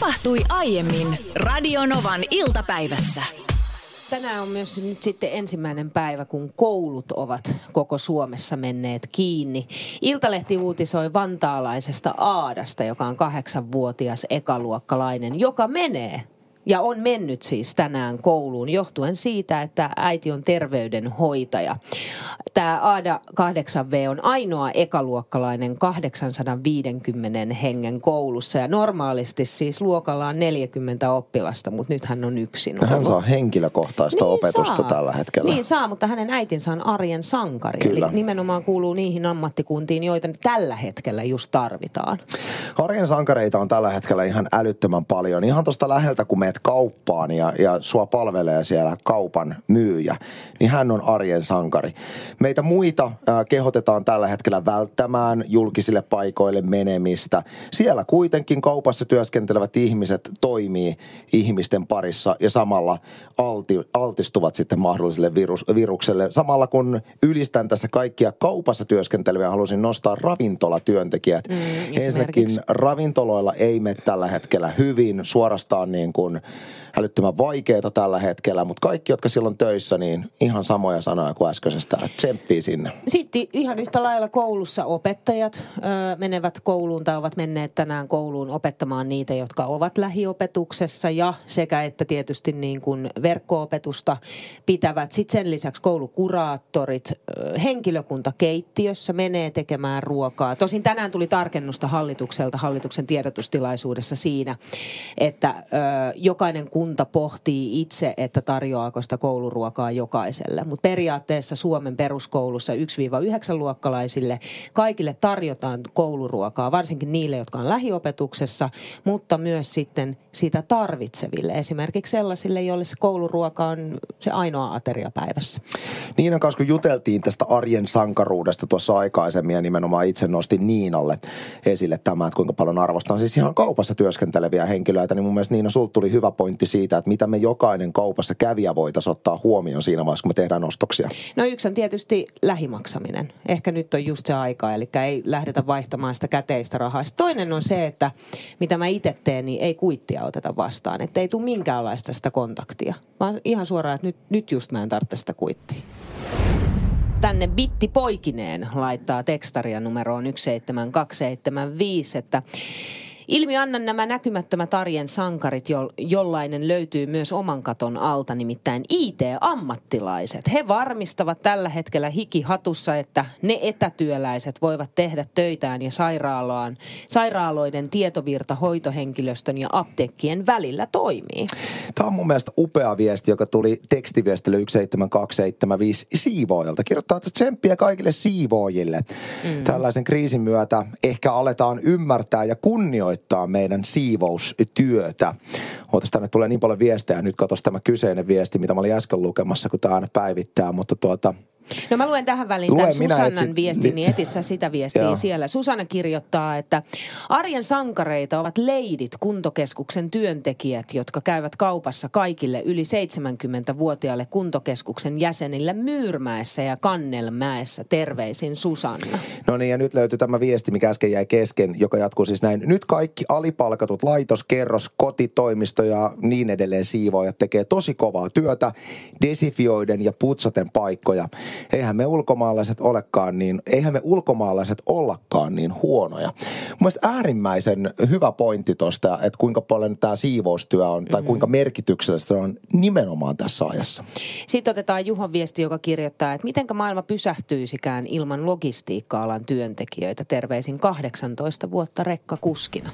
Tapahtui aiemmin Radionovan iltapäivässä. Tänään on myös nyt sitten ensimmäinen päivä, kun koulut ovat koko Suomessa menneet kiinni. Iltalehti uutisoi vantaalaisesta Aadasta, joka on kahdeksanvuotias ekaluokkalainen, joka menee ja on mennyt siis tänään kouluun johtuen siitä, että äiti on terveydenhoitaja. Tämä Aada 8V on ainoa ekaluokkalainen 850 hengen koulussa ja normaalisti siis luokalla on 40 oppilasta, mutta nyt hän on yksin ollut. Hän saa henkilökohtaista Niin opetusta saa. tällä hetkellä. Niin saa, mutta hänen äitinsä on arjen sankari. Kyllä. Eli nimenomaan kuuluu niihin ammattikuntiin, joita tällä hetkellä just tarvitaan. Arjen sankareita on tällä hetkellä ihan älyttömän paljon. Ihan tuosta läheltä, kun meet kauppaan ja, ja sua palvelee siellä kaupan myyjä, niin hän on arjen sankari. Meitä muita ää, kehotetaan tällä hetkellä välttämään julkisille paikoille menemistä. Siellä kuitenkin kaupassa työskentelevät ihmiset toimii ihmisten parissa ja samalla alti, altistuvat sitten mahdolliselle virus, virukselle. Samalla kun ylistän tässä kaikkia kaupassa työskenteleviä, halusin nostaa ravintolatyöntekijät. Mm, Ensinnäkin ravintoloilla ei mene tällä hetkellä hyvin, suorastaan niin kuin älyttömän vaikeaa tällä hetkellä, mutta kaikki, jotka silloin töissä, niin ihan samoja sanoja kuin äskeisestä, tsemppii sinne. Sitten ihan yhtä lailla koulussa opettajat ö, menevät kouluun tai ovat menneet tänään kouluun opettamaan niitä, jotka ovat lähiopetuksessa ja sekä että tietysti niin kuin verkko-opetusta pitävät. Sitten sen lisäksi koulukuraattorit, ö, henkilökunta keittiössä menee tekemään ruokaa. Tosin tänään tuli tarkennusta hallitukselta hallituksen tiedotustilaisuudessa siinä, että ö, jokainen kunta pohtii itse, että tarjoaako sitä kouluruokaa jokaiselle. Mutta periaatteessa Suomen peruskoulussa 1-9-luokkalaisille kaikille tarjotaan kouluruokaa, varsinkin niille, jotka on lähiopetuksessa, mutta myös sitten sitä tarvitseville. Esimerkiksi sellaisille, joille se kouluruoka on se ainoa ateria päivässä. Niinan kanssa kun juteltiin tästä arjen sankaruudesta tuossa aikaisemmin ja nimenomaan itse nostin Niinalle esille tämä, että kuinka paljon arvostan siis ihan kaupassa työskenteleviä henkilöitä, niin mun mielestä Niina, sulta tuli hyvä pointti siitä, että mitä me jokainen kaupassa kävijä voitaisiin ottaa huomioon siinä vaiheessa, kun me tehdään ostoksia. No yksi on tietysti lähimaksaminen. Ehkä nyt on just se aika, eli ei lähdetä vaihtamaan sitä käteistä rahaa. Sitten toinen on se, että mitä mä itse teen, niin ei kuittia oteta vastaan. Että ei tule minkäänlaista sitä kontaktia, vaan ihan suoraan, että nyt, nyt just mä en tarvitse sitä kuittia. Tänne Bitti Poikineen laittaa tekstaria numeroon 17275, että Ilmi annan nämä näkymättömät arjen sankarit, jo, jollainen löytyy myös oman katon alta, nimittäin IT-ammattilaiset. He varmistavat tällä hetkellä hikihatussa, että ne etätyöläiset voivat tehdä töitään ja sairaalaan, sairaaloiden tietovirta hoitohenkilöstön ja apteekkien välillä toimii. Tämä on mun mielestä upea viesti, joka tuli tekstiviestille 17275 siivoojalta. Kirjoittaa, että tsemppiä kaikille siivoojille. Mm. Tällaisen kriisin myötä ehkä aletaan ymmärtää ja kunnioittaa meidän siivoustyötä. Ootas, tänne tulee niin paljon viestejä. Nyt katos tämä kyseinen viesti, mitä mä olin äsken lukemassa, kun tämä aina päivittää. Mutta tuota, No mä luen tähän väliin Lue, tämän Susannan etsin- viestin, niin etissä sitä viestiä Joo. siellä. Susanna kirjoittaa, että arjen sankareita ovat leidit kuntokeskuksen työntekijät, jotka käyvät kaupassa kaikille yli 70-vuotiaille kuntokeskuksen jäsenille Myyrmäessä ja Kannelmäessä. Terveisin Susanna. No niin, ja nyt löytyy tämä viesti, mikä äsken jäi kesken, joka jatkuu siis näin. Nyt kaikki alipalkatut laitos, kerros, kotitoimisto ja niin edelleen siivoojat tekee tosi kovaa työtä desifioiden ja putsaten paikkoja. Eihän me ulkomaalaiset olekaan niin, eihän me ulkomaalaiset ollakaan niin huonoja. Mun mielestä äärimmäisen hyvä pointti tuosta, että kuinka paljon tämä siivoustyö on, tai kuinka merkityksellistä se on nimenomaan tässä ajassa. Sitten otetaan Juhon viesti, joka kirjoittaa, että mitenkä maailma pysähtyisikään ilman logistiikka-alan työntekijöitä. Terveisin 18 vuotta rekkakuskina.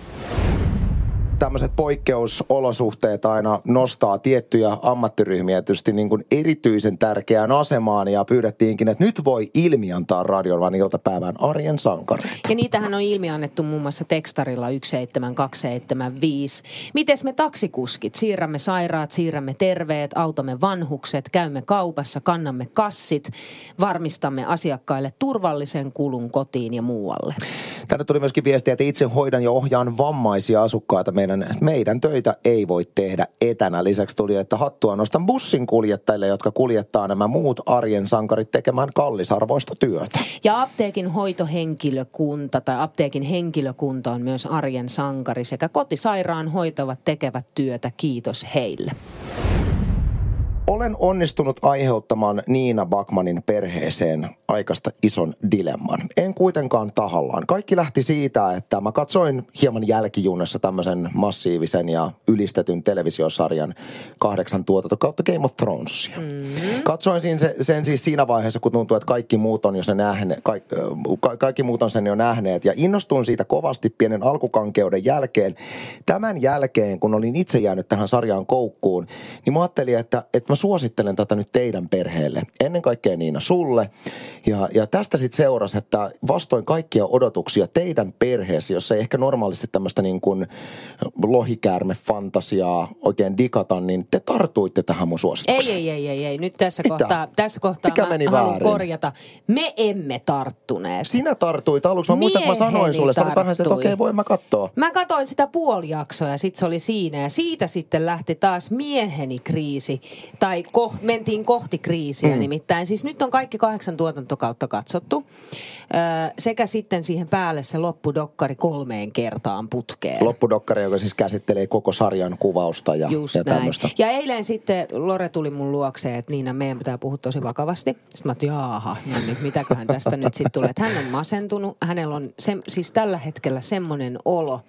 Tämmöiset poikkeusolosuhteet aina nostaa tiettyjä ammattiryhmiä tietysti niin kuin erityisen tärkeään asemaan ja pyydettiinkin, että nyt voi ilmiantaa radion vaan iltapäivän arjen sankareita. Ja niitähän on ilmiannettu muun muassa tekstarilla 17275. Mites me taksikuskit? Siirrämme sairaat, siirrämme terveet, autamme vanhukset, käymme kaupassa, kannamme kassit, varmistamme asiakkaille turvallisen kulun kotiin ja muualle. Tänne tuli myöskin viestiä, että itse hoidan ja ohjaan vammaisia asukkaita meidän tiedän, että meidän töitä ei voi tehdä etänä. Lisäksi tuli, että hattua nostan bussin kuljettajille, jotka kuljettaa nämä muut arjen sankarit tekemään kallisarvoista työtä. Ja apteekin hoitohenkilökunta tai apteekin henkilökunta on myös arjen sankari sekä kotisairaanhoitavat tekevät työtä. Kiitos heille. Olen onnistunut aiheuttamaan Niina Bakmanin perheeseen aikasta ison dilemman. En kuitenkaan tahallaan. Kaikki lähti siitä, että mä katsoin hieman jälkijunassa tämmöisen massiivisen ja ylistetyn televisiosarjan kahdeksan tuotanto kautta Game of Thronesia. Mm-hmm. Katsoin sen, sen siis siinä vaiheessa, kun tuntuu, että kaikki muut on jo sen nähne, kaikki, kaikki muut on sen jo nähneet. Ja innostuin siitä kovasti pienen alkukankeuden jälkeen. Tämän jälkeen, kun olin itse jäänyt tähän sarjaan koukkuun, niin mä ajattelin, että, että mä suosittelen tätä nyt teidän perheelle. Ennen kaikkea Niina sulle. Ja, ja tästä sitten seurasi, että vastoin kaikkia odotuksia teidän perheessä, jossa ei ehkä normaalisti tämmöistä niin kuin lohikäärme-fantasiaa oikein digata, niin te tartuitte tähän mun suositukseen. Ei, ei, ei, ei, ei. Nyt tässä Mitä? kohtaa, tässä kohtaa Mikä meni haluan väärin? korjata. Me emme tarttuneet. Sinä tartuit aluksi. Mä muistan, että mä sanoin sulle. Sä olit vähän se, että okei, okay, voin mä katsoa. Mä katsoin sitä puolijaksoa ja sit se oli siinä. Ja siitä sitten lähti taas mieheni kriisi. Tai ko- mentiin kohti kriisiä mm. nimittäin. Siis nyt on kaikki kahdeksan tuotantokautta katsottu. Öö, sekä sitten siihen päälle se loppudokkari kolmeen kertaan putkeen. Loppudokkari, joka siis käsittelee koko sarjan kuvausta ja, Just ja tämmöistä. Ja eilen sitten Lore tuli mun luokseen, että Niina, meidän pitää puhua tosi vakavasti. Sitten mä ajattelin, jaaha, no niin, mitäköhän tästä nyt sitten tulee. Että hän on masentunut, hänellä on se, siis tällä hetkellä semmoinen olo,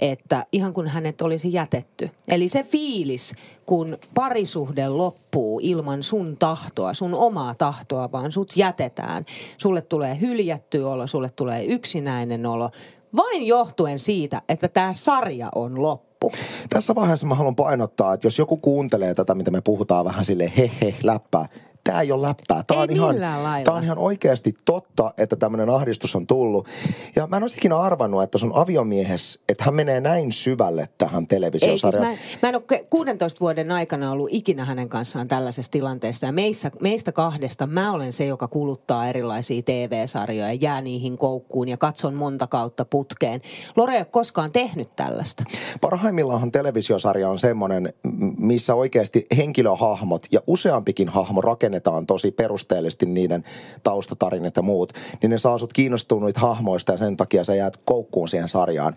että ihan kun hänet olisi jätetty. Eli se fiilis, kun parisuhde loppuu ilman sun tahtoa, sun omaa tahtoa, vaan sut jätetään. Sulle tulee hyljätty olo, sulle tulee yksinäinen olo, vain johtuen siitä, että tämä sarja on loppu. Tässä vaiheessa mä haluan painottaa, että jos joku kuuntelee tätä, mitä me puhutaan vähän sille he he läppää, tämä ei ole läppää. Tämä on, ihan, tämä on ihan oikeasti totta, että tämmöinen ahdistus on tullut. Ja mä en olisi ikinä arvannut, että sun aviomiehes, että hän menee näin syvälle tähän televisiosarjaan. Ei, siis mä, mä en ole 16 vuoden aikana ollut ikinä hänen kanssaan tällaisessa tilanteessa. Ja meissä, meistä kahdesta mä olen se, joka kuluttaa erilaisia TV-sarjoja, jää niihin koukkuun ja katson monta kautta putkeen. Lore ei ole koskaan tehnyt tällaista. Parhaimmillaan televisiosarja on semmoinen, missä oikeasti henkilöhahmot ja useampikin hahmo rakennetaan rakennetaan tosi perusteellisesti niiden taustatarinat ja muut, niin ne saa sut kiinnostuneita hahmoista ja sen takia sä jäät koukkuun siihen sarjaan.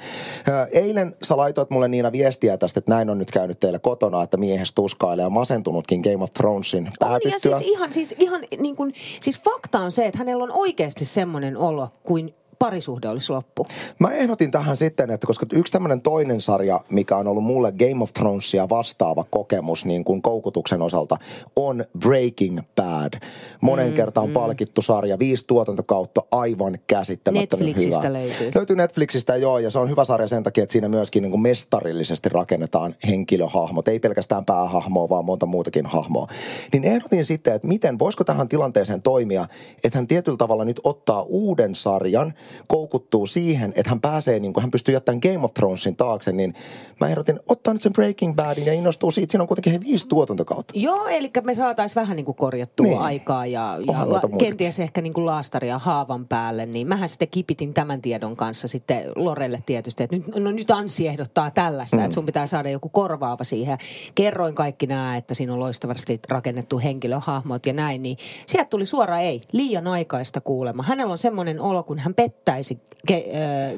Eilen sä laitoit mulle Niina viestiä tästä, että näin on nyt käynyt teille kotona, että miehes tuskailee ja masentunutkin Game of Thronesin päätyttyä. On, ja siis ihan, siis ihan niin kuin, siis fakta on se, että hänellä on oikeasti semmoinen olo kuin parisuhde olisi loppu? Mä ehdotin tähän sitten, että koska yksi tämmöinen toinen sarja, mikä on ollut mulle Game of Thronesia vastaava kokemus niin kuin koukutuksen osalta, on Breaking Bad. Monen mm, kertaan mm. palkittu sarja, viisi tuotantokautta, aivan käsittämättömän Netflixistä hyvä. löytyy. Löytyy Netflixistä, joo, ja se on hyvä sarja sen takia, että siinä myöskin niin kuin mestarillisesti rakennetaan henkilöhahmot. Ei pelkästään päähahmoa, vaan monta muutakin hahmoa. Niin ehdotin sitten, että miten, voisiko tähän tilanteeseen toimia, että hän tietyllä tavalla nyt ottaa uuden sarjan – koukuttuu siihen, että hän pääsee, niin kuin hän pystyy jättämään Game of Thronesin taakse, niin mä ehdotin, ottaa nyt sen Breaking Badin ja innostuu siitä. Siinä on kuitenkin he viisi tuotantokautta. Joo, eli me saataisiin vähän niin kuin korjattua niin. aikaa ja, ja la, kenties ehkä niin kuin laastaria haavan päälle. Niin mähän sitten kipitin tämän tiedon kanssa sitten Lorelle tietysti, että nyt, no nyt Ansi ehdottaa tällaista, mm. että sun pitää saada joku korvaava siihen. Kerroin kaikki nämä, että siinä on loistavasti rakennettu henkilöhahmot ja näin, niin sieltä tuli suora ei, liian aikaista kuulema. Hänellä on semmoinen olo, kun hän pettää pettäisi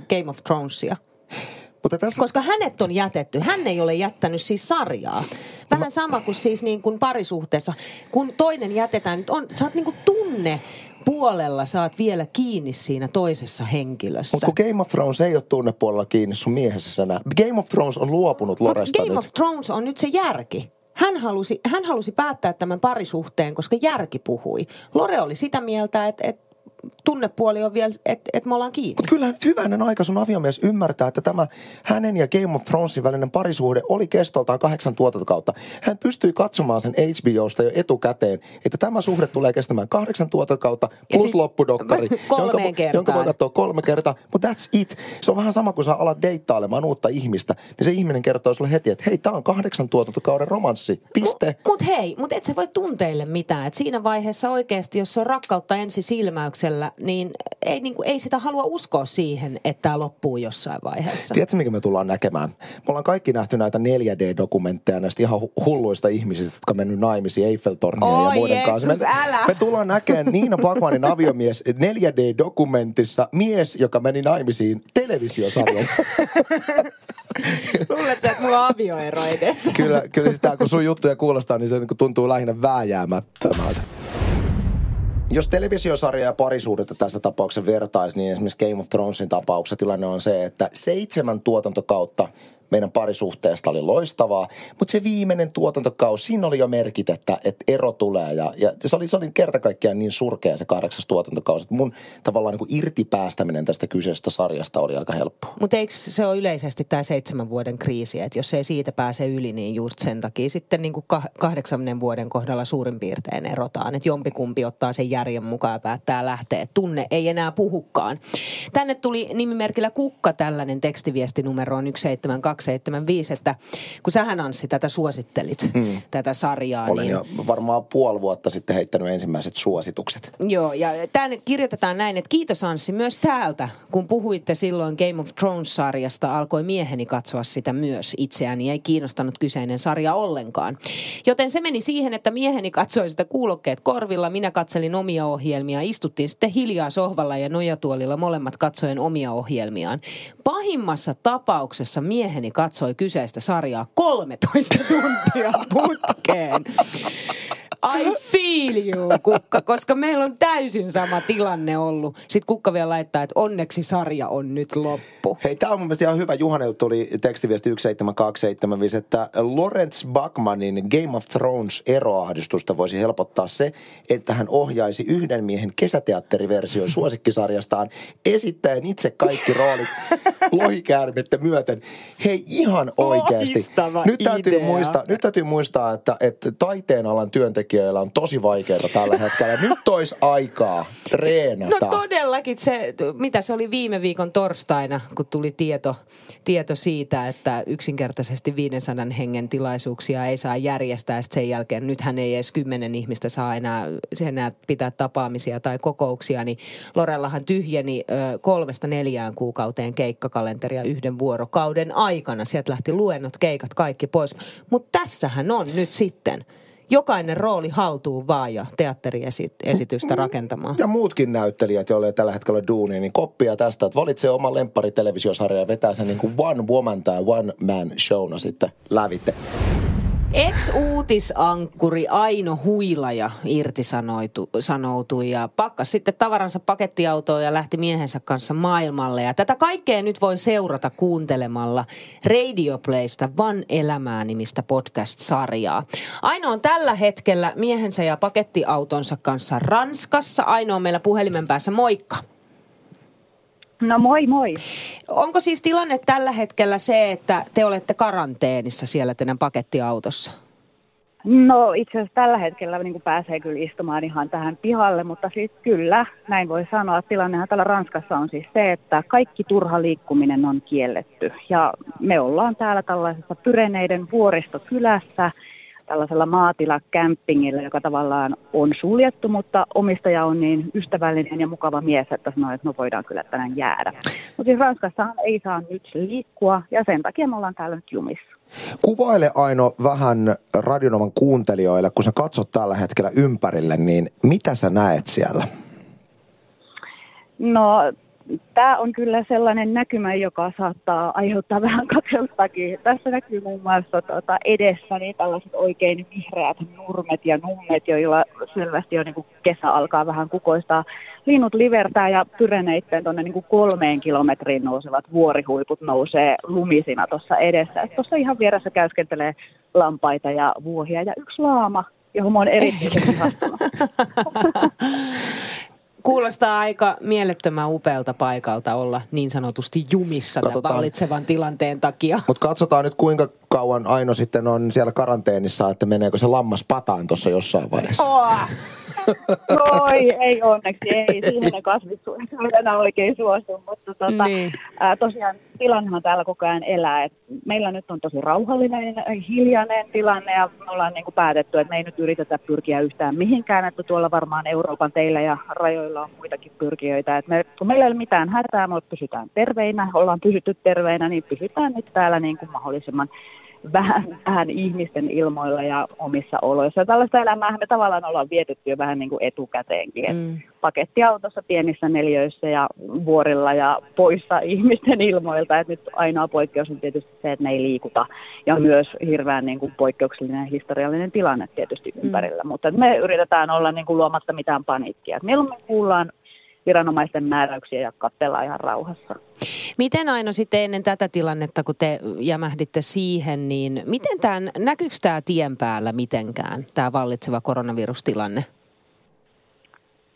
Game of Thronesia. Mutta tässä... Koska hänet on jätetty. Hän ei ole jättänyt siis sarjaa. Vähän Mä... sama kuin siis niin kuin parisuhteessa. Kun toinen jätetään, on, sä oot niin kuin tunne puolella saat vielä kiinni siinä toisessa henkilössä. Mutta Game of Thrones ei ole tunnepuolella kiinni sun miehessä enää. Game of Thrones on luopunut Loresta Game nyt. of Thrones on nyt se järki. Hän halusi, hän halusi päättää tämän parisuhteen, koska järki puhui. Lore oli sitä mieltä, että, että tunnepuoli on vielä, että et me ollaan kiinni. Mutta kyllä nyt hyvänen aika sun aviomies ymmärtää, että tämä hänen ja Game of Thronesin välinen parisuhde oli kestoltaan kahdeksan tuotantokautta. Hän pystyi katsomaan sen HBOsta jo etukäteen, että tämä suhde tulee kestämään kahdeksan tuotantokautta plus sit, loppudokkari. jonka, kertaan. jonka voi katsoa kolme kertaa, mutta that's it. Se on vähän sama kuin sä alat deittailemaan uutta ihmistä, niin se ihminen kertoo sulle heti, että hei, tämä on kahdeksan tuotantokauden romanssi, piste. Mutta mut hei, mutta et sä voi tunteille mitään. Et siinä vaiheessa oikeasti, jos se on rakkautta ensi silmäyksellä, hetkellä, niin ei, niin kuin, ei sitä halua uskoa siihen, että tämä loppuu jossain vaiheessa. Tiedätkö, mikä me tullaan näkemään? Me ollaan kaikki nähty näitä 4D-dokumentteja näistä ihan hulluista ihmisistä, jotka on mennyt naimisiin Eiffeltornia Oi ja muiden Jeesus, kanssa. Me, älä! me tullaan näkemään Niina Bakmanin aviomies 4D-dokumentissa mies, joka meni naimisiin televisiosarjalla. Luuletko, että mulla on avioero edessä? kyllä, kyllä sitä, kun sun juttuja kuulostaa, niin se niin tuntuu lähinnä vääjäämättömältä. Jos televisiosarja ja parisuudetta tässä tapauksessa vertaisi, niin esimerkiksi Game of Thronesin tapauksessa tilanne on se, että seitsemän tuotantokautta meidän parisuhteesta oli loistavaa, mutta se viimeinen tuotantokausi, siinä oli jo merkit, että, että ero tulee ja, ja se, oli, se oli kerta kaikkiaan niin surkea se kahdeksas tuotantokausi, että mun tavallaan niin kuin irtipäästäminen tästä kyseisestä sarjasta oli aika helppoa. Mutta eikö se ole yleisesti tämä seitsemän vuoden kriisi, että jos ei siitä pääse yli, niin just sen takia sitten niin kuin kahdeksannen vuoden kohdalla suurin piirtein erotaan, että jompikumpi ottaa sen järjen mukaan ja päättää lähteä. Tunne ei enää puhukaan. Tänne tuli nimimerkillä Kukka tällainen tekstiviesti numeroon 172 275, että kun sähän Anssi tätä suosittelit, hmm. tätä sarjaa. Olen niin... jo varmaan puoli vuotta sitten heittänyt ensimmäiset suositukset. Joo, ja tämän kirjoitetaan näin, että kiitos Anssi myös täältä, kun puhuitte silloin Game of Thrones-sarjasta, alkoi mieheni katsoa sitä myös itseäni, ei kiinnostanut kyseinen sarja ollenkaan. Joten se meni siihen, että mieheni katsoi sitä kuulokkeet korvilla, minä katselin omia ohjelmia, istuttiin sitten hiljaa sohvalla ja nojatuolilla molemmat katsoen omia ohjelmiaan. Pahimmassa tapauksessa mieheni katsoi kyseistä sarjaa 13 tuntia putkeen. I feel you, Kukka, koska meillä on täysin sama tilanne ollut. Sitten Kukka vielä laittaa, että onneksi sarja on nyt loppu. Hei, tämä on mun mielestä ihan hyvä. Juhanelta tuli tekstiviesti 17275, että Lawrence Bachmanin Game of Thrones eroahdistusta voisi helpottaa se, että hän ohjaisi yhden miehen kesäteatteriversion suosikkisarjastaan esittäen itse kaikki roolit lohikäärmettä myöten. Hei, ihan oikeasti. Nyt täytyy, idea. muistaa, nyt täytyy muistaa, että, että taiteen alan työntekijöillä on tosi vaikeaa tällä hetkellä. Nyt olisi aikaa reenata. No todellakin, se, mitä se oli viime viikon torstaina, kun tuli tieto, tieto siitä, että yksinkertaisesti 500 hengen tilaisuuksia ei saa järjestää. Sitten sen jälkeen nythän ei edes kymmenen ihmistä saa enää, enää pitää tapaamisia tai kokouksia, niin Lorellahan tyhjeni ö, kolmesta neljään kuukauteen keikkakalenteria yhden vuorokauden aikana. Sieltä lähti luennot, keikat, kaikki pois. Mutta tässähän on nyt sitten jokainen rooli haltuun vaan ja teatteriesitystä rakentamaan. Ja muutkin näyttelijät, joille tällä hetkellä duuni, niin koppia tästä, että valitse oma lemppari televisiosarja ja vetää sen niin kuin one woman tai one man showna sitten lävitte. Ex-uutisankkuri Aino Huilaja irtisanoutui ja pakkas sitten tavaransa pakettiautoon ja lähti miehensä kanssa maailmalle. Ja tätä kaikkea nyt voi seurata kuuntelemalla Radioplaysta Van elämää nimistä podcast-sarjaa. Aino on tällä hetkellä miehensä ja pakettiautonsa kanssa Ranskassa. Aino on meillä puhelimen päässä. Moikka! No moi moi. Onko siis tilanne tällä hetkellä se, että te olette karanteenissa siellä teidän pakettiautossa? No itse asiassa tällä hetkellä niin kuin pääsee kyllä istumaan ihan tähän pihalle, mutta siis kyllä, näin voi sanoa. Tilannehan täällä Ranskassa on siis se, että kaikki turha liikkuminen on kielletty. Ja me ollaan täällä tällaisessa Pyreneiden vuoristokylässä – tällaisella maatilakämpingillä, joka tavallaan on suljettu, mutta omistaja on niin ystävällinen ja mukava mies, että sanoo, että no voidaan kyllä tänään jäädä. Mutta siis Ranskassahan ei saa nyt liikkua ja sen takia me ollaan täällä nyt jumissa. Kuvaile Aino vähän radionoman kuuntelijoille, kun sä katsot tällä hetkellä ympärille, niin mitä sä näet siellä? No tämä on kyllä sellainen näkymä, joka saattaa aiheuttaa vähän kateuttakin. Tässä näkyy muun muassa tuota edessäni tällaiset oikein vihreät nurmet ja nummet, joilla selvästi jo niin kuin kesä alkaa vähän kukoistaa. Linnut livertää ja pyreneitten tuonne niin kolmeen kilometriin nousevat vuorihuiput nousee lumisina tuossa edessä. Tuossa ihan vieressä käyskentelee lampaita ja vuohia ja yksi laama, johon mä oon erityisen Kuulostaa aika mielettömän upealta paikalta olla niin sanotusti jumissa tämän vallitsevan tilanteen takia. Mutta katsotaan nyt kuinka kauan Aino sitten on siellä karanteenissa, että meneekö se lammas pataan tuossa jossain vaiheessa? Oh. Ei, onneksi, ei. Siihen kasvissuunnitelma enää oikein suostu, mutta tota, niin. ää, tosiaan tilannehan täällä koko ajan elää. Et meillä nyt on tosi rauhallinen, hiljainen tilanne ja me ollaan niin kuin päätetty, että me ei nyt yritetä pyrkiä yhtään mihinkään, että tuolla varmaan Euroopan teillä ja rajoilla on muitakin pyrkijöitä. Et me, kun meillä ei ole mitään hätää, me pysytään terveinä, ollaan pysytty terveinä, niin pysytään nyt täällä niin kuin mahdollisimman vähän, vähän ihmisten ilmoilla ja omissa oloissa. Ja tällaista elämää me tavallaan ollaan vietetty jo vähän niin kuin etukäteenkin. Mm. Pakettiautossa pienissä neljöissä ja vuorilla ja poissa ihmisten ilmoilta. Et nyt ainoa poikkeus on tietysti se, että ne ei liikuta. Ja myös hirveän niin kuin poikkeuksellinen historiallinen tilanne tietysti mm. ympärillä. Mutta me yritetään olla niin kuin luomatta mitään paniikkia. Mieluummin kuullaan viranomaisten määräyksiä ja katsellaan ihan rauhassa. Miten aina sitten ennen tätä tilannetta, kun te jämähditte siihen, niin miten tämä, näkyykö tämä tien päällä mitenkään, tämä vallitseva koronavirustilanne?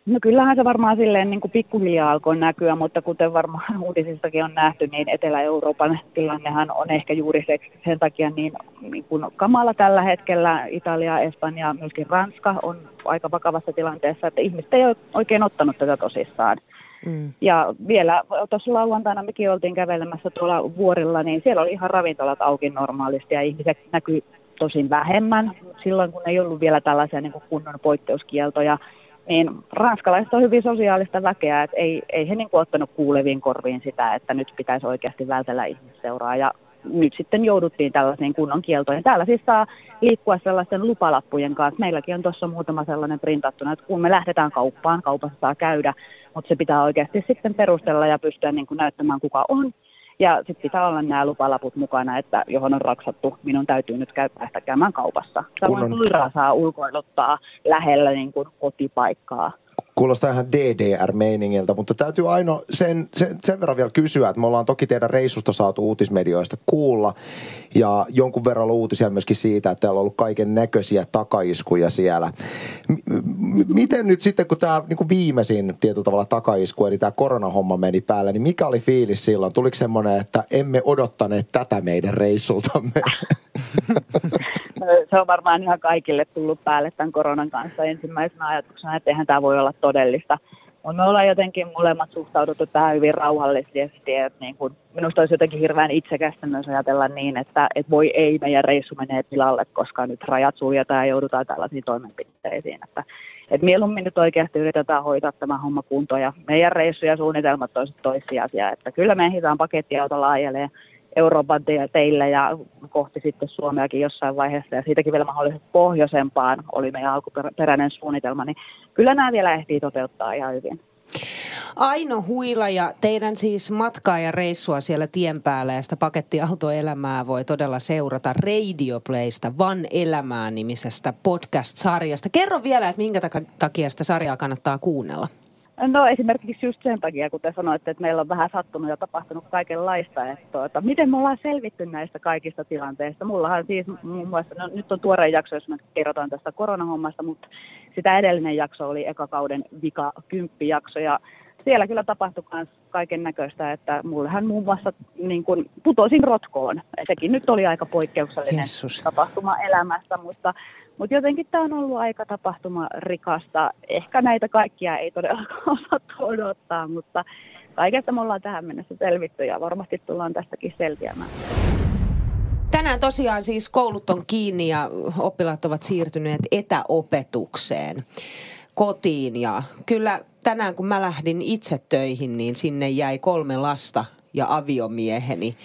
No kyllähän se varmaan silleen niin kuin pikkuhiljaa alkoi näkyä, mutta kuten varmaan uutisistakin on nähty, niin Etelä-Euroopan tilannehan on ehkä juuri se, sen takia niin, niin kuin kamala tällä hetkellä. Italia, Espanja, myöskin Ranska on aika vakavassa tilanteessa, että ihmiset ei ole oikein ottanut tätä tosissaan. Mm. Ja vielä tuossa lauantaina mekin oltiin kävelemässä tuolla vuorilla, niin siellä oli ihan ravintolat auki normaalisti ja ihmiset näkyy tosin vähemmän. Silloin kun ei ollut vielä tällaisia niin kuin kunnon poikkeuskieltoja, niin ranskalaiset on hyvin sosiaalista väkeä, että ei, ei he niin kuin ottanut kuuleviin korviin sitä, että nyt pitäisi oikeasti vältellä ihmisseuraa. Ja nyt sitten jouduttiin tällaisiin kunnon kieltoihin. Täällä siis saa liikkua sellaisten lupalappujen kanssa. Meilläkin on tuossa muutama sellainen printattuna, että kun me lähdetään kauppaan, kaupassa saa käydä, mutta se pitää oikeasti sitten perustella ja pystyä niin kuin näyttämään kuka on. Ja sitten pitää olla nämä lupalaput mukana, että johon on raksattu, minun täytyy nyt käy, päästä käymään kaupassa. Samoin koiraa saa ulkoiluttaa lähellä niin kuin kotipaikkaa kuulostaa ihan DDR-meiningiltä, mutta täytyy aina sen, sen, sen verran vielä kysyä, että me ollaan toki teidän reissusta saatu uutismedioista kuulla ja jonkun verran uutisia myöskin siitä, että täällä on ollut kaiken näköisiä takaiskuja siellä. M- miten nyt sitten, kun tämä niin viimeisin tietyllä tavalla takaisku, eli tämä koronahomma meni päälle, niin mikä oli fiilis silloin? Tuliko semmoinen, että emme odottaneet tätä meidän reissultamme? se on varmaan ihan kaikille tullut päälle tämän koronan kanssa ensimmäisenä ajatuksena, että eihän tämä voi olla todellista. Mutta me ollaan jotenkin molemmat suhtauduttu tähän hyvin rauhallisesti. Että niin kun, minusta olisi jotenkin hirveän itsekästä myös ajatella niin, että et voi ei, meidän reissu menee tilalle, koska nyt rajat suljetaan ja joudutaan tällaisiin toimenpiteisiin. Että, et mieluummin nyt oikeasti yritetään hoitaa tämä homma kuntoon ja meidän reissu ja suunnitelmat olisivat toissijaisia. Että kyllä me ehditään pakettiautolla ajelee Euroopan teillä ja kohti sitten Suomeakin jossain vaiheessa ja siitäkin vielä mahdollisesti pohjoisempaan oli meidän alkuperäinen suunnitelma, niin kyllä nämä vielä ehtii toteuttaa ihan hyvin. Aino Huila ja teidän siis matkaa ja reissua siellä tien päällä ja sitä pakettiautoelämää voi todella seurata Radioplaysta Van Elämää nimisestä podcast-sarjasta. Kerro vielä, että minkä takia sitä sarjaa kannattaa kuunnella. No esimerkiksi just sen takia, kun te sanoitte, että meillä on vähän sattunut ja tapahtunut kaikenlaista, että tuota, miten me ollaan selvitty näistä kaikista tilanteista. Mullahan siis muun muassa, no, nyt on tuore jakso, jos me kerrotaan tästä koronahommasta, mutta sitä edellinen jakso oli eka kauden vika kymppijakso ja siellä kyllä tapahtui myös kaiken näköistä, että mullehan muun muassa niin kuin putosin rotkoon. Sekin nyt oli aika poikkeuksellinen Jesus. tapahtuma elämässä, mutta mutta jotenkin tämä on ollut aika tapahtuma rikasta. Ehkä näitä kaikkia ei todellakaan osattu odottaa, mutta kaikesta me ollaan tähän mennessä selvitty ja varmasti tullaan tästäkin selviämään. Tänään tosiaan siis koulut on kiinni ja oppilaat ovat siirtyneet etäopetukseen kotiin. Ja kyllä tänään kun mä lähdin itse töihin, niin sinne jäi kolme lasta ja aviomieheni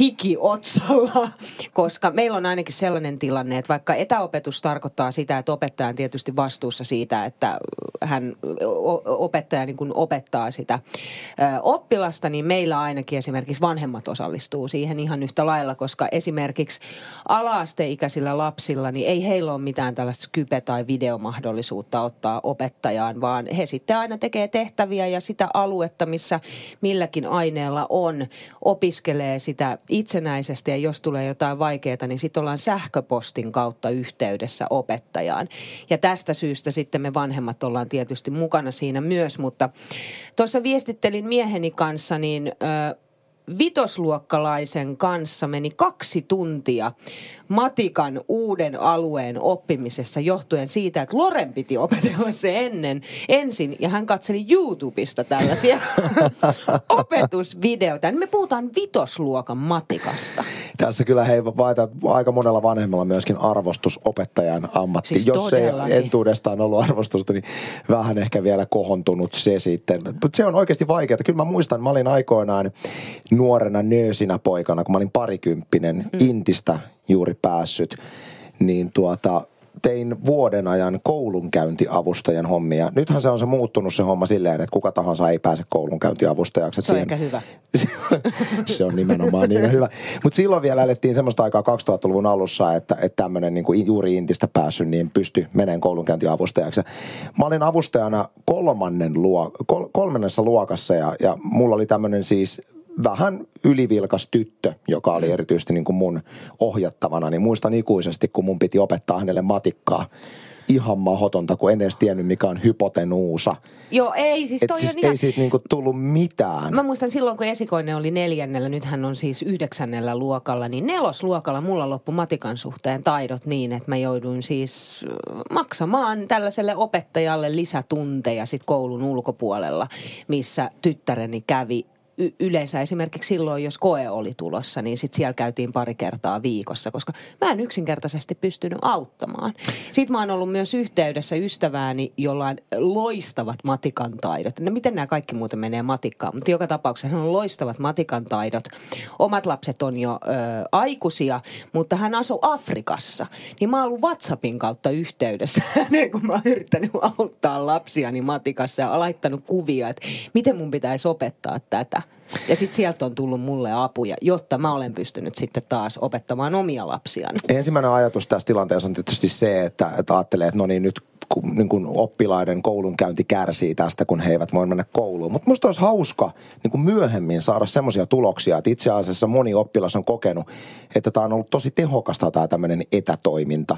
hiki otsalla, koska meillä on ainakin sellainen tilanne, että vaikka etäopetus tarkoittaa sitä, että opettaja on tietysti vastuussa siitä, että hän opettaja niin kuin opettaa sitä oppilasta, niin meillä ainakin esimerkiksi vanhemmat osallistuu siihen ihan yhtä lailla, koska esimerkiksi alaasteikäisillä lapsilla, niin ei heillä ole mitään tällaista kype- tai videomahdollisuutta ottaa opettajaan, vaan he sitten aina tekee tehtäviä ja sitä aluetta, missä milläkin aineella on, opiskelee sitä itsenäisesti ja jos tulee jotain vaikeaa, niin sitten ollaan sähköpostin kautta yhteydessä opettajaan. Ja tästä syystä sitten me vanhemmat ollaan tietysti mukana siinä myös, mutta tuossa viestittelin mieheni kanssa, niin ö, vitosluokkalaisen kanssa meni kaksi tuntia matikan uuden alueen oppimisessa johtuen siitä, että Loren piti opetella se ennen ensin ja hän katseli YouTubesta tällaisia opetusvideoita. Niin me puhutaan vitosluokan matikasta. Tässä kyllä hei, vaita, aika monella vanhemmalla myöskin arvostusopettajan ammatti. Siis Jos ei todellakin. entuudestaan ollut arvostusta, niin vähän ehkä vielä kohontunut se sitten. Mutta se on oikeasti vaikeaa. Kyllä mä muistan, mä olin aikoinaan nuorena nöösinä poikana, kun mä olin parikymppinen, mm. Intistä juuri päässyt, niin tuota, tein vuoden ajan koulunkäyntiavustajan hommia. Nythän se on se muuttunut se homma silleen, että kuka tahansa ei pääse koulunkäyntiavustajaksi. Se on siihen- hyvä. se on nimenomaan niin hyvä. Mutta silloin vielä elettiin semmoista aikaa 2000-luvun alussa, että, että tämmöinen niin kuin juuri Intistä päässyt, niin pystyi menemään koulunkäyntiavustajaksi. Mä olin avustajana kolmannen luo, kol, kolmannessa luokassa ja, ja mulla oli tämmöinen siis vähän ylivilkas tyttö, joka oli erityisesti niin kuin mun ohjattavana, niin muistan ikuisesti, kun mun piti opettaa hänelle matikkaa. Ihan mahdotonta, kun en edes tiennyt, mikä on hypotenuusa. Joo, ei siis Et toi siis on ihan... ei siitä niinku tullut mitään. Mä muistan silloin, kun esikoinen oli neljännellä, nyt hän on siis yhdeksännellä luokalla, niin nelosluokalla mulla loppu matikan suhteen taidot niin, että mä jouduin siis äh, maksamaan tällaiselle opettajalle lisätunteja sit koulun ulkopuolella, missä tyttäreni kävi yleensä esimerkiksi silloin, jos koe oli tulossa, niin sit siellä käytiin pari kertaa viikossa, koska mä en yksinkertaisesti pystynyt auttamaan. Sitten mä oon ollut myös yhteydessä ystävääni, jolla on loistavat matikan taidot. No miten nämä kaikki muuten menee matikkaan, mutta joka tapauksessa hän on loistavat matikan taidot. Omat lapset on jo ö, aikuisia, mutta hän asuu Afrikassa. Niin mä oon ollut WhatsAppin kautta yhteydessä häneen, kun mä oon yrittänyt auttaa lapsiani matikassa ja laittanut kuvia, että miten mun pitäisi opettaa tätä. Ja sitten sieltä on tullut mulle apuja, jotta mä olen pystynyt sitten taas opettamaan omia lapsiani. Ensimmäinen ajatus tässä tilanteessa on tietysti se, että, että ajattelee, että no niin nyt kun, niin kun oppilaiden koulunkäynti kärsii tästä, kun he eivät voi mennä kouluun. Mutta musta olisi hauska niin kun myöhemmin saada semmoisia tuloksia, että itse asiassa moni oppilas on kokenut, että tämä on ollut tosi tehokasta tämä tämmöinen etätoiminta.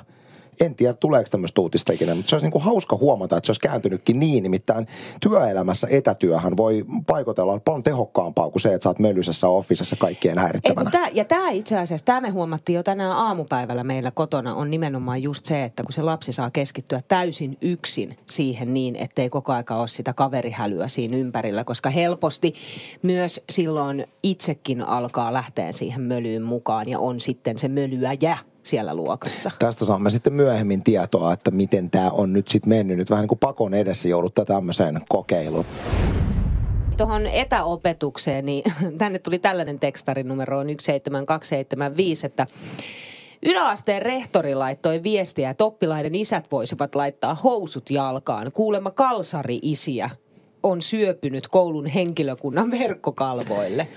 En tiedä, tuleeko tämmöistä uutista ikinä, mutta se olisi niin kuin hauska huomata, että se olisi kääntynytkin niin. Nimittäin työelämässä etätyöhän voi paikotella paljon tehokkaampaa kuin se, että sä oot mölyisessä officessa kaikkien Ei, häirittävänä. tää, ja tämä itse asiassa, tämä me huomattiin jo tänään aamupäivällä meillä kotona, on nimenomaan just se, että kun se lapsi saa keskittyä täysin yksin siihen niin, ettei koko aika ole sitä kaverihälyä siinä ympärillä, koska helposti myös silloin itsekin alkaa lähteä siihen mölyyn mukaan ja on sitten se mölyäjä siellä luokassa. Tästä saamme sitten myöhemmin tietoa, että miten tämä on nyt sitten mennyt. Nyt vähän niin kuin pakon edessä joudutta tämmöiseen kokeiluun. Tuohon etäopetukseen, niin tänne tuli tällainen tekstari numeroon 17275, että Yläasteen rehtori laittoi viestiä, että oppilaiden isät voisivat laittaa housut jalkaan. Kuulemma kalsari-isiä on syöpynyt koulun henkilökunnan verkkokalvoille.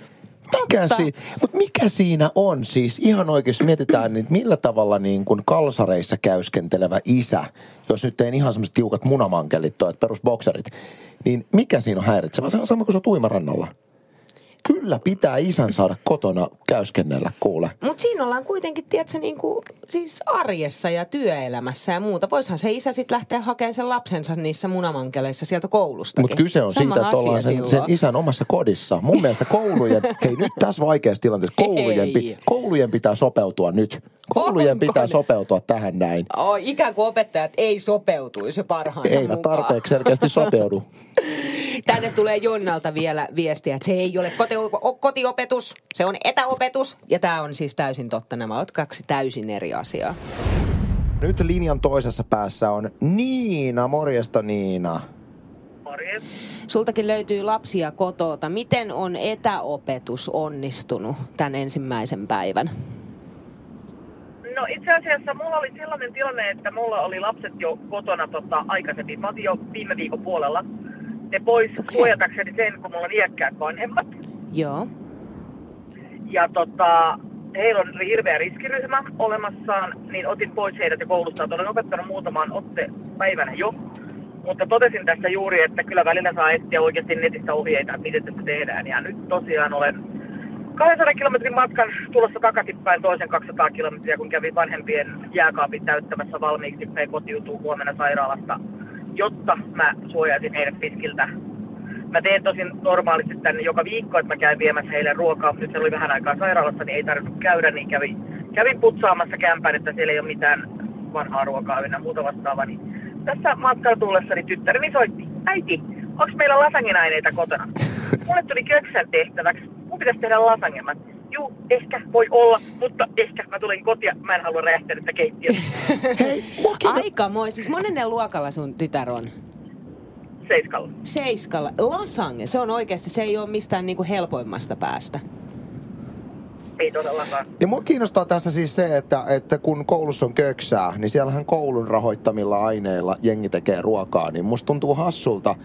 Mikä, si- mut mikä siinä on siis? Ihan oikeasti mietitään, niin millä tavalla niin kuin kalsareissa käyskentelevä isä, jos nyt ei ihan semmoiset tiukat munamankelit, toi, perusbokserit, niin mikä siinä on häiritsevä? Se on sama kuin se on uimarannalla. Kyllä pitää isän saada kotona käyskennellä, kuule. Mutta siinä ollaan kuitenkin, tiedätkö, niin kuin, siis arjessa ja työelämässä ja muuta. Voisihan se isä sitten lähteä hakemaan sen lapsensa niissä munamankeleissa sieltä koulustakin. Mutta kyse on Sama siitä, että ollaan sen, sen isän omassa kodissa. Mun mielestä koulujen, hei nyt tässä vaikeassa tilanteessa, koulujen, Ei. koulujen pitää sopeutua nyt. Koulujen Onko pitää ne? sopeutua tähän näin. Oh, ikään kuin opettajat ei sopeutuisi parhaansa Eivät mukaan. tarpeeksi selkeästi sopeudu. Tänne tulee Jonnalta vielä viestiä, että se ei ole kotiopetus, se on etäopetus. Ja tämä on siis täysin totta. Nämä ovat kaksi täysin eri asiaa. Nyt linjan toisessa päässä on Niina. Morjesta Niina. Morjes. Sultakin löytyy lapsia kotota. Miten on etäopetus onnistunut tämän ensimmäisen päivän? No itse asiassa mulla oli sellainen tilanne, että mulla oli lapset jo kotona tota, aikaisemmin. Mä otin jo viime viikon puolella ne pois okay. suojatakseni sen, kun mulla on iäkkäät vanhemmat. Joo. Ja tota, heillä on hirveä riskiryhmä olemassaan, niin otin pois heidät ja koulusta. Olen opettanut muutamaan otte päivänä jo. Mutta totesin tässä juuri, että kyllä välillä saa etsiä oikeasti netistä ohjeita, että miten tässä tehdään. Ja nyt tosiaan olen 200 kilometrin matkan tulossa takaisinpäin toisen 200 kilometriä, kun kävin vanhempien jääkaapin täyttämässä valmiiksi, he kotiutuu huomenna sairaalasta, jotta mä suojaisin heidät piskiltä Mä teen tosin normaalisti tänne joka viikko, että mä käyn viemässä heille ruokaa. Nyt se oli vähän aikaa sairaalassa, niin ei tarvinnut käydä, niin kävin, kävin putsaamassa kämpän, että siellä ei ole mitään vanhaa ruokaa ynnä muuta vastaavaa. Niin tässä matkalla tullessani tyttäreni soitti, äiti, onko meillä lasagna-aineita kotona? Mulle tuli köksän tehtäväksi, mun pitäisi tehdä lasagne. Mä, juu, ehkä voi olla, mutta ehkä mä tulin kotia, mä en halua räjähtänyttä keittiötä. Hei, Aika moi. Siis monennen luokalla sun tytär on? Seiskalla. Seiskalla. Lasagne, se on oikeasti, se ei ole mistään niinku helpoimmasta päästä. Ei todellakaan. Ja mua kiinnostaa tässä siis se, että, että kun koulussa on köksää, niin siellähän koulun rahoittamilla aineilla jengi tekee ruokaa, niin musta tuntuu hassulta,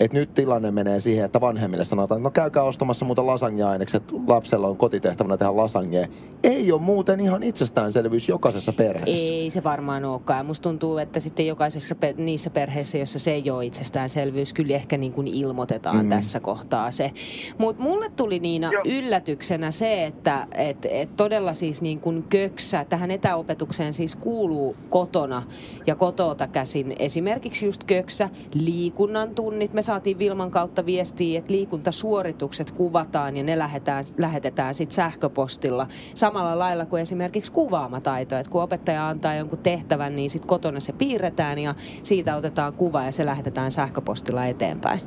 että nyt tilanne menee siihen, että vanhemmille sanotaan, että no käykää ostamassa muuta lasagne-ainekset, lapsella on kotitehtävänä tehdä lasagne. Ei ole muuten ihan itsestäänselvyys jokaisessa perheessä. Ei se varmaan olekaan. Musta tuntuu, että sitten jokaisessa pe- niissä perheissä, joissa se ei ole itsestäänselvyys, kyllä ehkä niin kuin ilmoitetaan mm. tässä kohtaa se. Mutta mulle tuli Niina Joo. yllätyksenä se, että et, et todella siis niin kuin köksä, tähän etäopetukseen siis kuuluu kotona ja kotota käsin esimerkiksi just köksä, liikunnan tunnit. Me saatiin Vilman kautta viestiä, että liikuntasuoritukset kuvataan ja ne lähetetään, lähetetään sitten sähköpostilla samalla lailla kuin esimerkiksi kuvaamataito. Että kun opettaja antaa jonkun tehtävän, niin sitten kotona se piirretään ja siitä otetaan kuva ja se lähetetään sähköpostilla eteenpäin.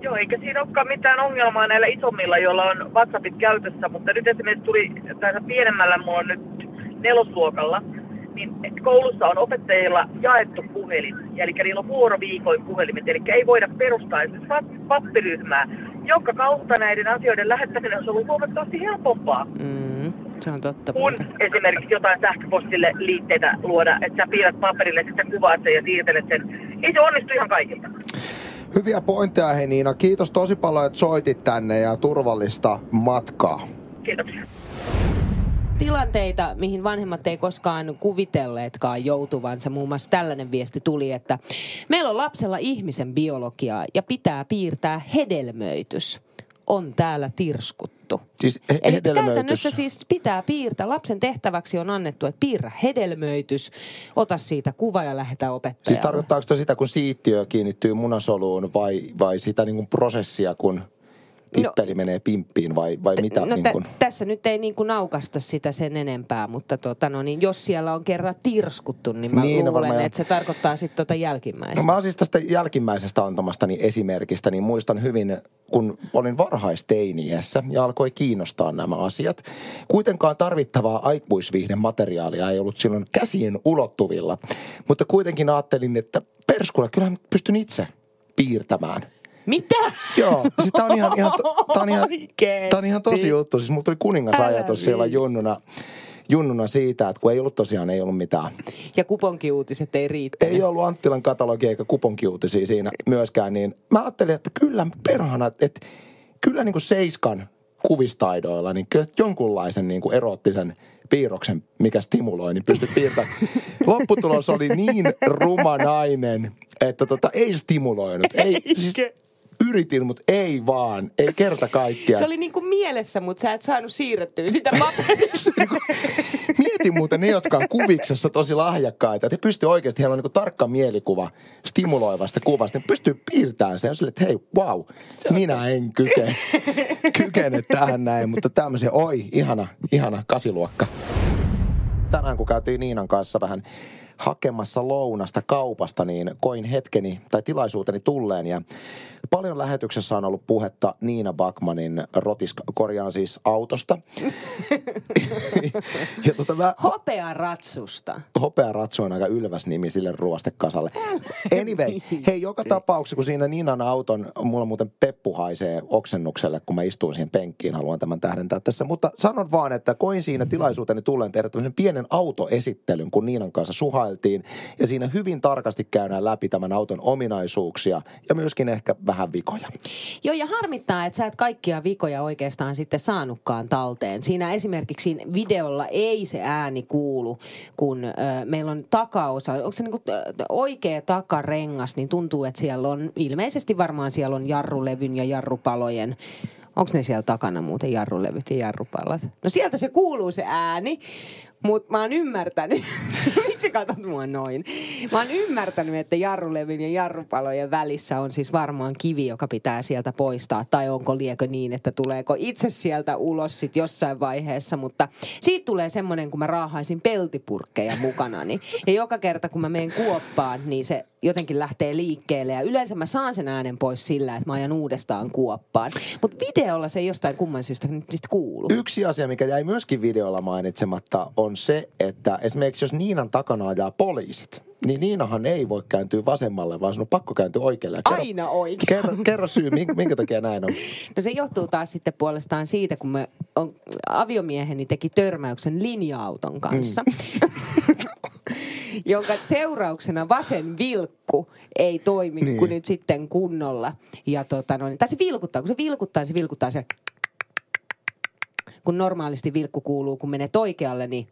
Joo, eikä siinä olekaan mitään ongelmaa näillä isommilla, joilla on WhatsAppit käytössä, mutta nyt esimerkiksi tuli tässä pienemmällä, mulla on nyt nelosluokalla, niin koulussa on opettajilla jaettu puhelin, eli niillä on vuoroviikoin puhelimet, eli ei voida perustaa esimerkiksi pap- pappiryhmää, jonka kautta näiden asioiden lähettäminen on ollut huomattavasti helpompaa Mm, se on totta. kun esimerkiksi jotain sähköpostille liitteitä luoda, että sä piirrät paperille, sitten kuvaat sen ja siirtelet sen. Ei se onnistu ihan kaikilta. Hyviä pointteja, hei Niina. Kiitos tosi paljon, että soitit tänne ja turvallista matkaa. Tilanteita, mihin vanhemmat ei koskaan kuvitelleetkaan joutuvansa. Muun muassa tällainen viesti tuli, että meillä on lapsella ihmisen biologiaa ja pitää piirtää hedelmöitys. On täällä tirskuttu. Siis he- Eli käytännössä siis pitää piirtää. Lapsen tehtäväksi on annettu, että piirrä hedelmöitys, ota siitä kuva ja lähetä opettajalle. Siis tarkoittaako sitä, kun siittiö kiinnittyy munasoluun vai, vai sitä niin kuin prosessia, kun pippeli no, menee pimppiin vai, vai mitä? No niin tä- kuin? tässä nyt ei niin kuin naukasta sitä sen enempää, mutta tota, no niin, jos siellä on kerran tirskuttu, niin mä Niin, no luulen, varmaan- että se tarkoittaa sitten tota jälkimmäistä. No mä oon siis tästä jälkimmäisestä antamastani esimerkistä, niin muistan hyvin, kun olin varhaisteiniässä ja alkoi kiinnostaa nämä asiat. Kuitenkaan tarvittavaa aikuisviihden materiaalia ei ollut silloin käsien ulottuvilla, mutta kuitenkin ajattelin, että perskulla kyllähän mä pystyn itse piirtämään. Mitä? Joo, siis tää on ihan, ihan, tää on ihan, tää on ihan tosi juttu. Siis mulla tuli kuningasajatus Älä siellä junnuna, junnuna siitä, että kun ei ollut tosiaan ei ollut mitään Ja kuponkiuutiset ei riittänyt. ei ollut Anttilan katalogia eikä kuponkiuutisia siinä myöskään, niin mä ajattelin, että kyllä perhana, että, että kyllä niin kuin Seiskan kuvistaidoilla, niin kyllä jonkunlaisen niin kuin eroottisen piirroksen, mikä stimuloi, niin pystyi piirtämään. Lopputulos oli niin ruma nainen, että tota, ei stimuloinut. Ei, siis yritin, mutta ei vaan. Ei kerta kaikkiaan. Se oli niin kuin mielessä, mutta sä et saanut siirrettyä sitä paperista. Mietin muuten ne, jotka on kuviksessa tosi lahjakkaita, että he pystyy oikeasti, heillä on niin tarkka mielikuva stimuloivasta kuvasta. Ne pystyy piirtämään sen ja sille, että hei, wow, minä en kykene, kykene tähän näin, mutta tämmöisiä, oi, ihana, ihana kasiluokka. Tänään kun käytiin Niinan kanssa vähän hakemassa lounasta kaupasta, niin koin hetkeni tai tilaisuuteni tulleen ja paljon lähetyksessä on ollut puhetta Niina Bakmanin rotis, korjaan siis autosta. ja tota mä, Hopea ratsusta. Hopea Ratsu on aika ylväs nimi sille ruostekasalle. Anyway, hei joka tapauksessa, kun siinä Niinan auton, mulla muuten peppu haisee oksennukselle, kun mä istuin siihen penkkiin, haluan tämän tähdentää tässä. Mutta sanon vaan, että koin siinä tilaisuuteni tulleen tehdä tämmöisen pienen autoesittelyn, kun Niinan kanssa suhailtiin. Ja siinä hyvin tarkasti käydään läpi tämän auton ominaisuuksia ja myöskin ehkä vähän vikoja. Joo, ja harmittaa, että sä et kaikkia vikoja oikeastaan sitten saanutkaan talteen. Siinä esimerkiksi videolla ei se ääni kuulu, kun ö, meillä on takaosa, onko se niinku oikea takarengas, niin tuntuu, että siellä on, ilmeisesti varmaan siellä on jarrulevyn ja jarrupalojen Onko ne siellä takana muuten jarrulevyt ja jarrupalat? No sieltä se kuuluu se ääni, mutta mä oon ymmärtänyt, Miksi katsot mua noin? Mä oon ymmärtänyt, että jarrulevin ja jarrupalojen välissä on siis varmaan kivi, joka pitää sieltä poistaa. Tai onko liekö niin, että tuleeko itse sieltä ulos sit jossain vaiheessa. Mutta siitä tulee semmoinen, kun mä raahaisin peltipurkkeja mukana. Ja joka kerta, kun mä menen kuoppaan, niin se jotenkin lähtee liikkeelle. Ja yleensä mä saan sen äänen pois sillä, että mä ajan uudestaan kuoppaan. Mutta videolla se ei jostain kumman syystä nyt sitten kuulu. Yksi asia, mikä jäi myöskin videolla mainitsematta, on se, että esimerkiksi jos Niinan takana ajaa poliisit, niin Niinahan ei voi kääntyä vasemmalle, vaan sun on pakko kääntyä oikealle. Kerro, Aina oikein. Kerro, kerro syy, minkä takia näin on. No se johtuu taas sitten puolestaan siitä, kun me on, aviomieheni teki törmäyksen linja-auton kanssa. Mm. jonka seurauksena vasen vilkku ei toimi niin. kuin nyt sitten kunnolla. Ja tota, no, tai se vilkuttaa, kun se vilkuttaa, niin se vilkuttaa se kun normaalisti vilkku kuuluu, kun menee oikealle, niin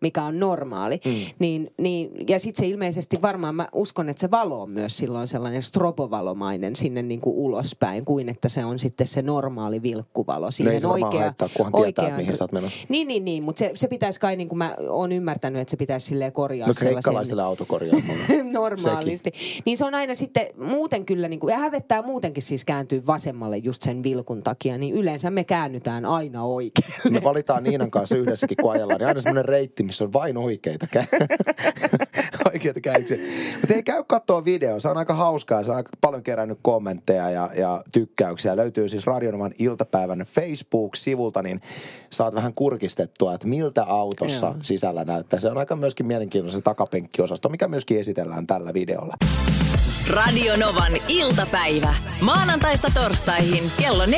mikä on normaali. Mm. Niin, niin, ja sitten se ilmeisesti varmaan, mä uskon, että se valo on myös silloin sellainen stropovalomainen sinne niin kuin ulospäin, kuin että se on sitten se normaali vilkkuvalo. Siihen ei se oikea, haittaa, kunhan oikea, tietää, mihin sä oot menossa. Niin, niin, niin mutta se, se pitäisi kai, niin kuin mä oon ymmärtänyt, että se pitäisi silleen korjaa. No kreikkalaiselle autokorjaamolla. normaalisti. Sekin. Niin se on aina sitten muuten kyllä, niin kuin, ja hävettää muutenkin siis kääntyy vasemmalle just sen vilkun takia, niin yleensä me käännytään aina oikein. Me valitaan Niinan kanssa yhdessäkin, kun ajellaan, niin aina semmoinen reitti, missä on vain oikeita, kä- oikeita käynniksiä. Mutta ei käy katsoa video, se on aika hauskaa, se on aika paljon kerännyt kommentteja ja, ja tykkäyksiä. Löytyy siis Radionovan iltapäivän Facebook-sivulta, niin saat vähän kurkistettua, että miltä autossa Joo. sisällä näyttää. Se on aika myöskin mielenkiintoinen takapenkkiosasto, mikä myöskin esitellään tällä videolla. Radio Novan iltapäivä. Maanantaista torstaihin kello 14.18.